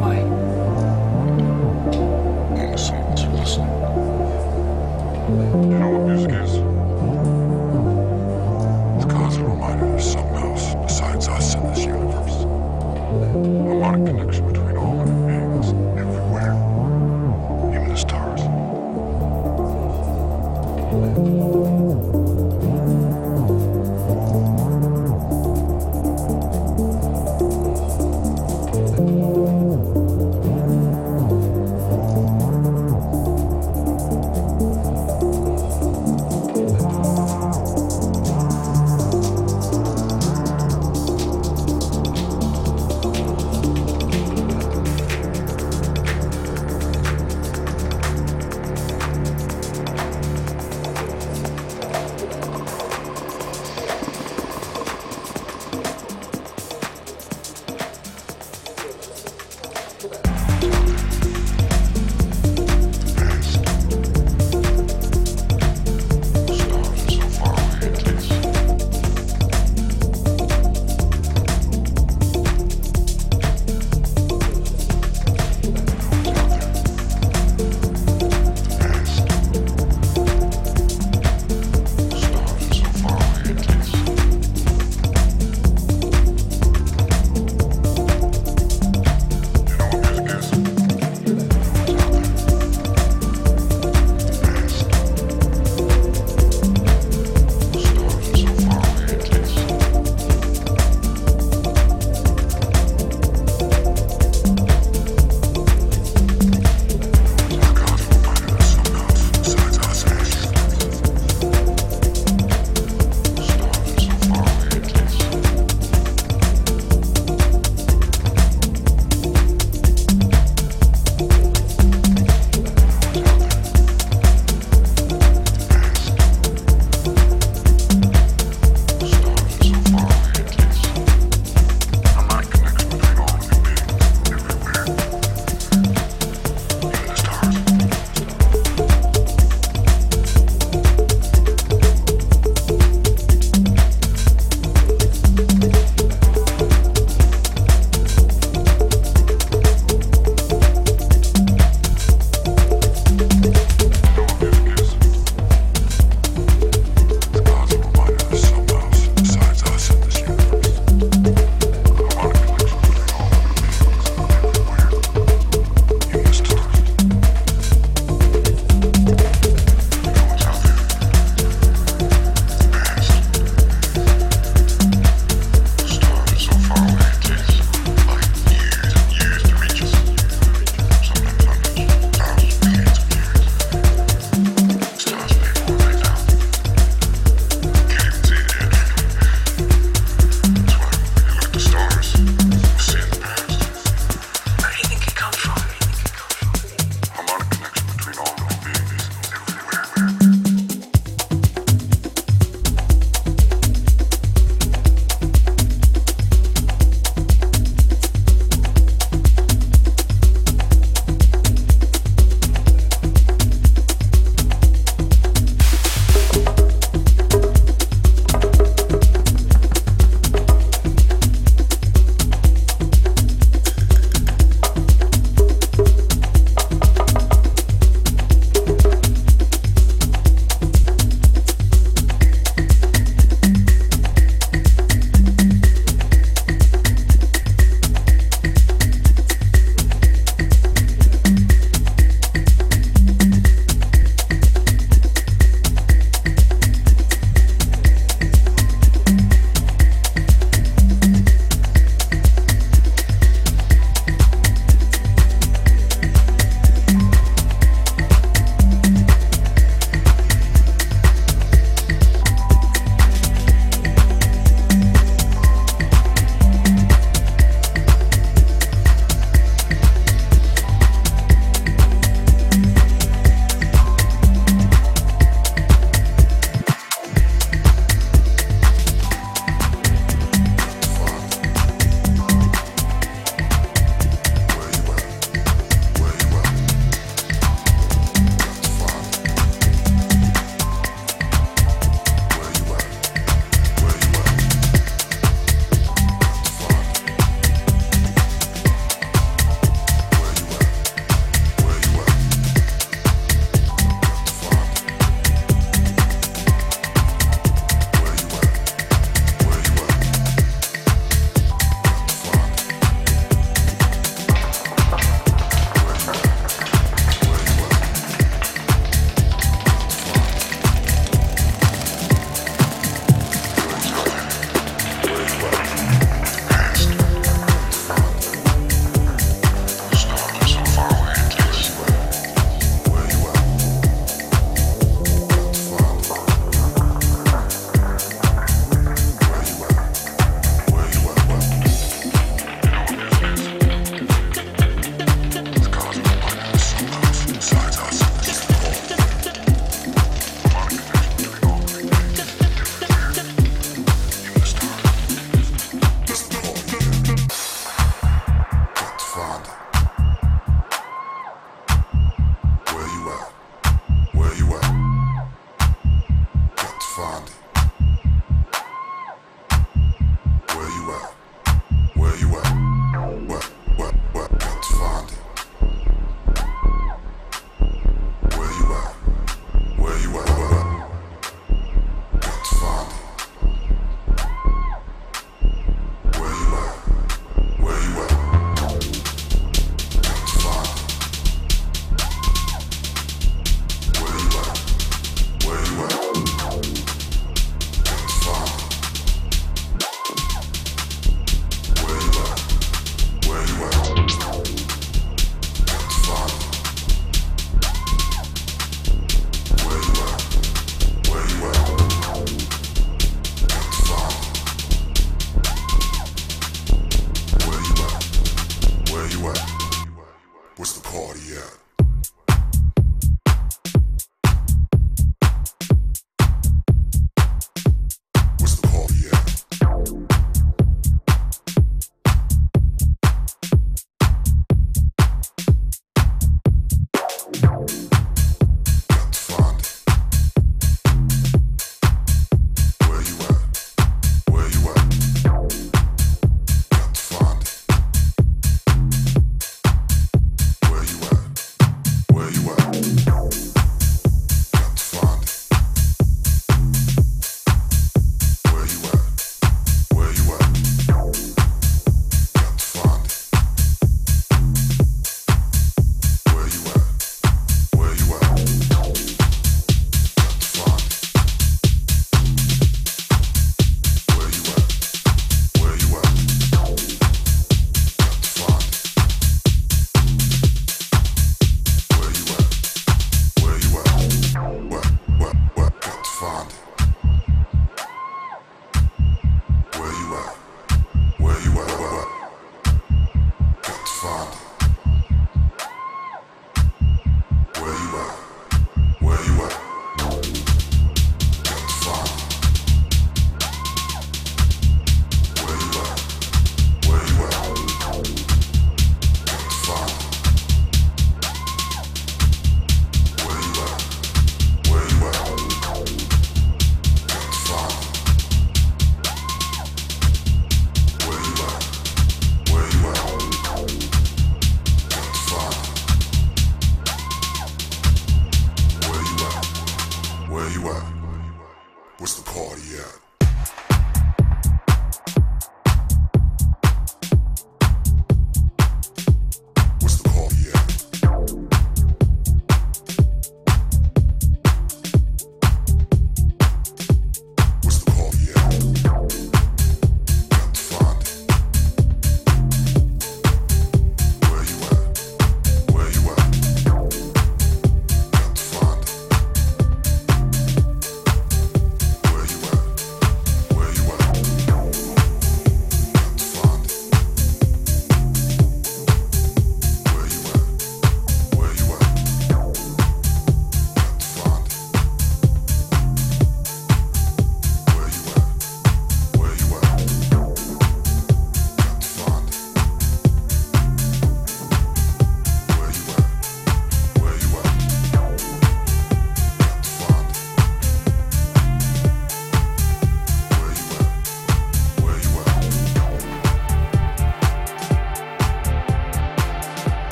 Why? Listen. You know what music is? It's reminder there's something else besides us in this universe. Harmonic connection.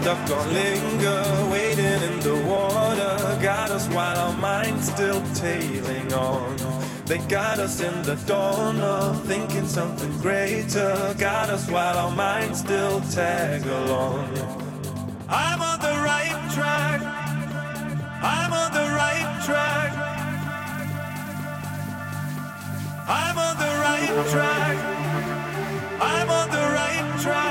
Stuck on linger, waiting in the water. Got us while our minds still tailing on. They got us in the dawn of thinking something greater. Got us while our minds still tag along. I'm on the right track. I'm on the right track. I'm on the right track. I'm on the right track.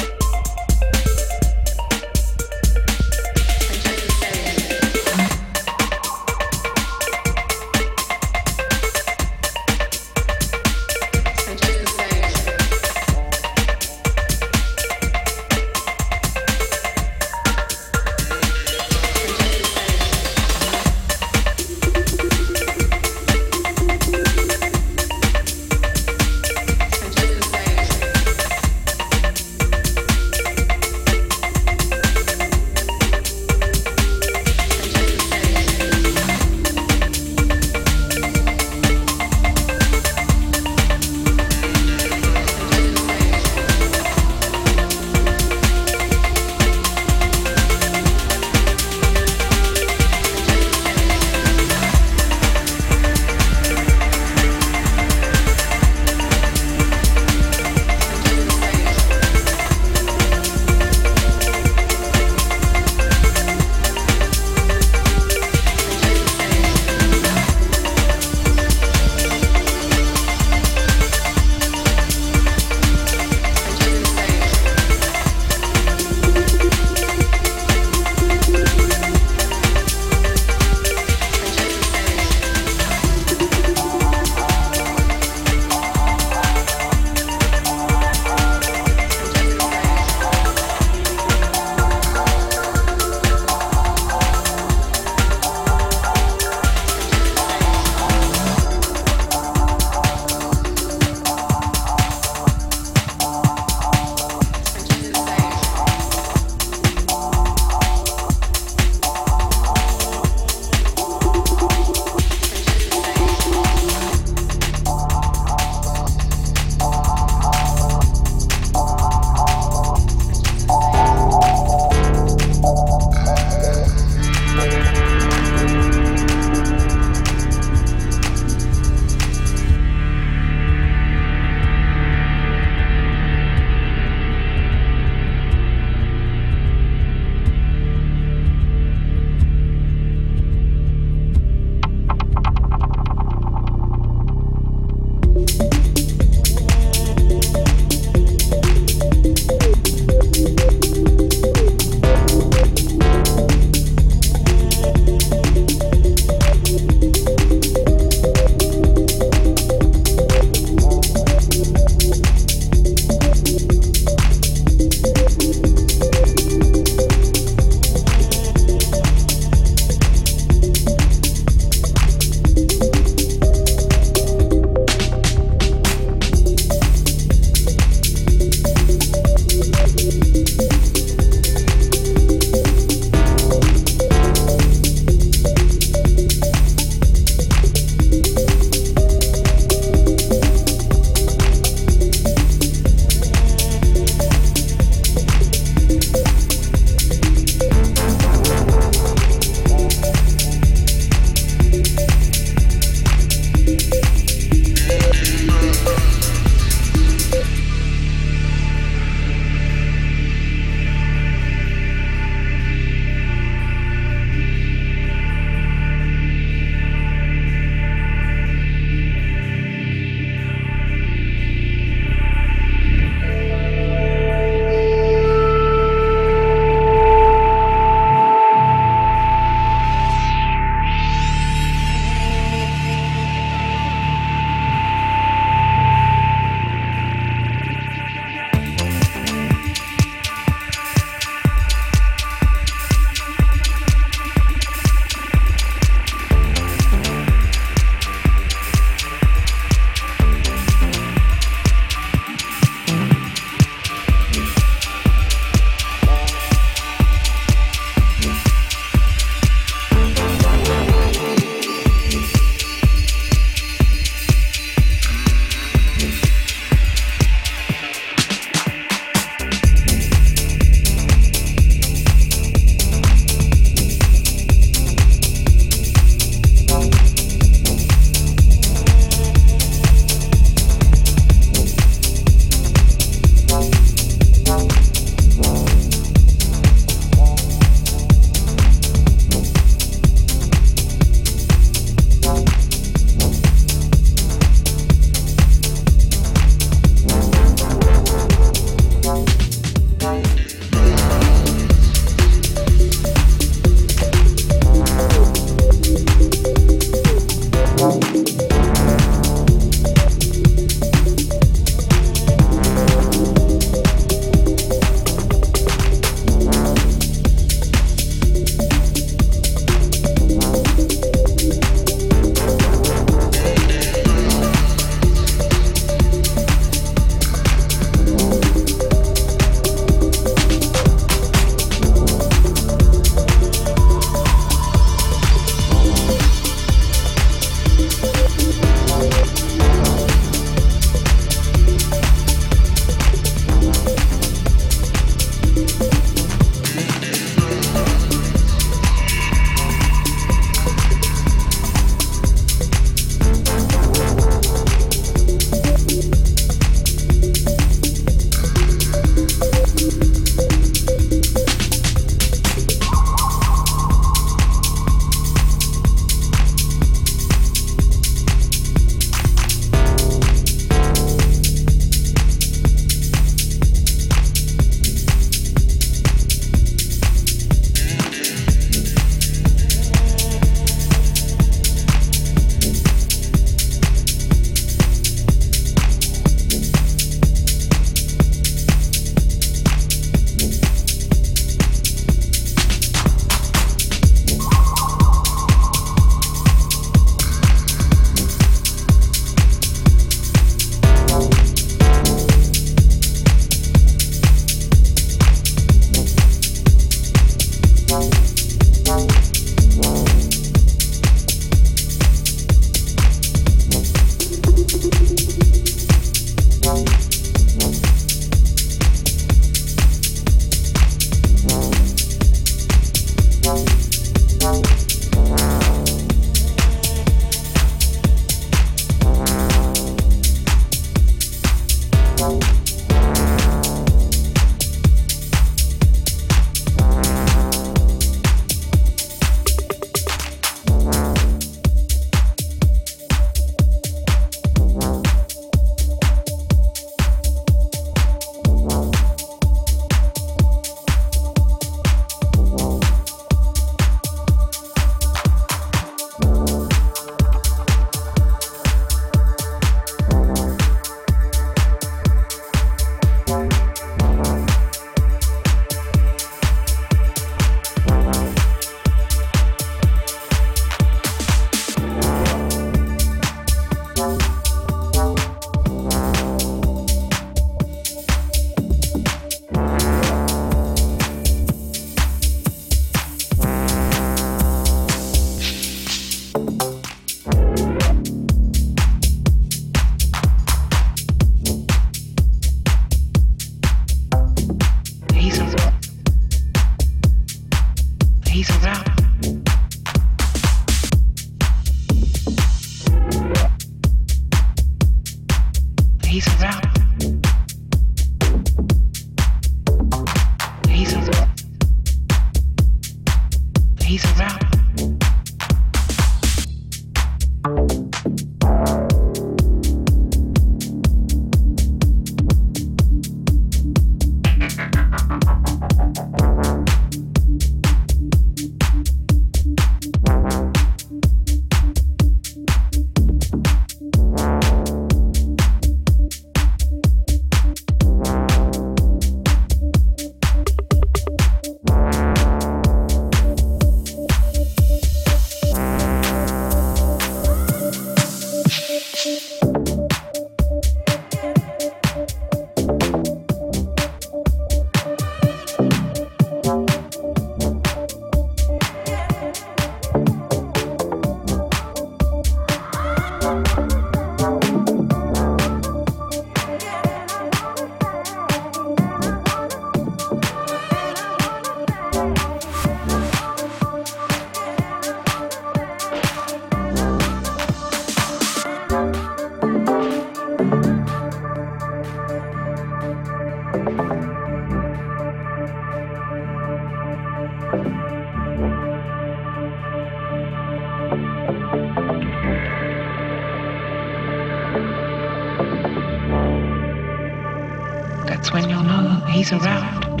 That's when you'll know he's around.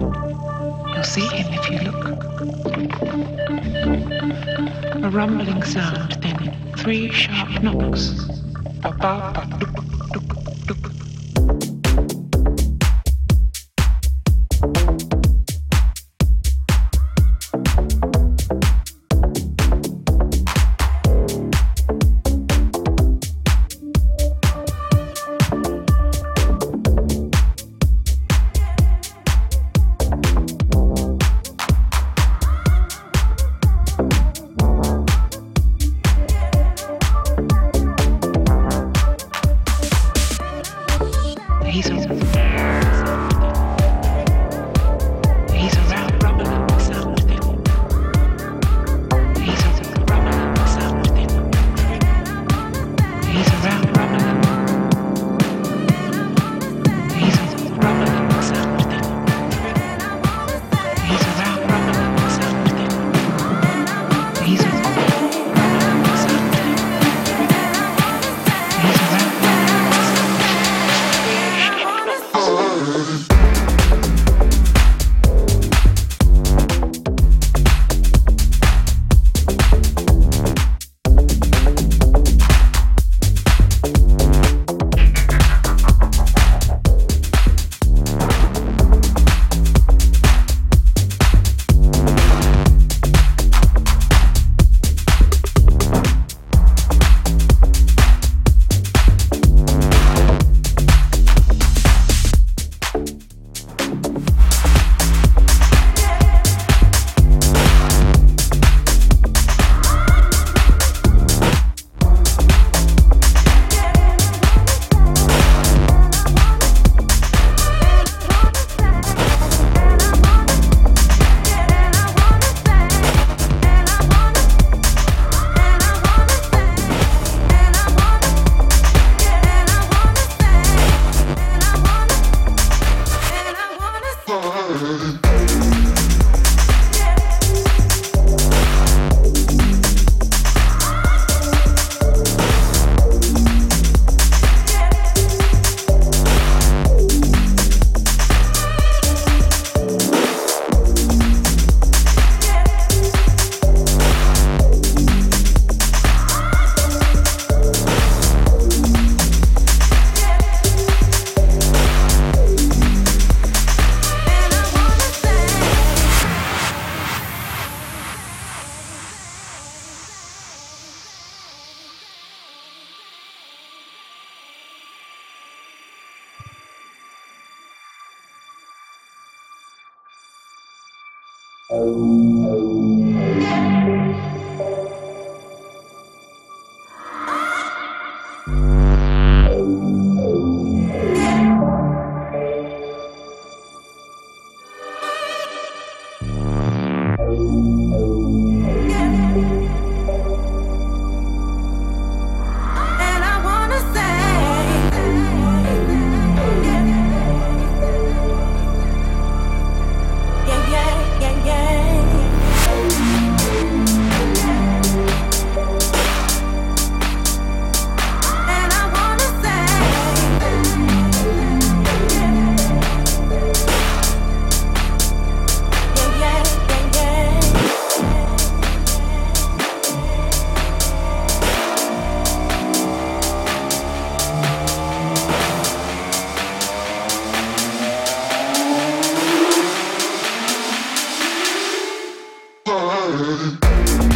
You'll see him if you look. A rumbling sound, then three sharp knocks. Ba ba ba Uh-huh.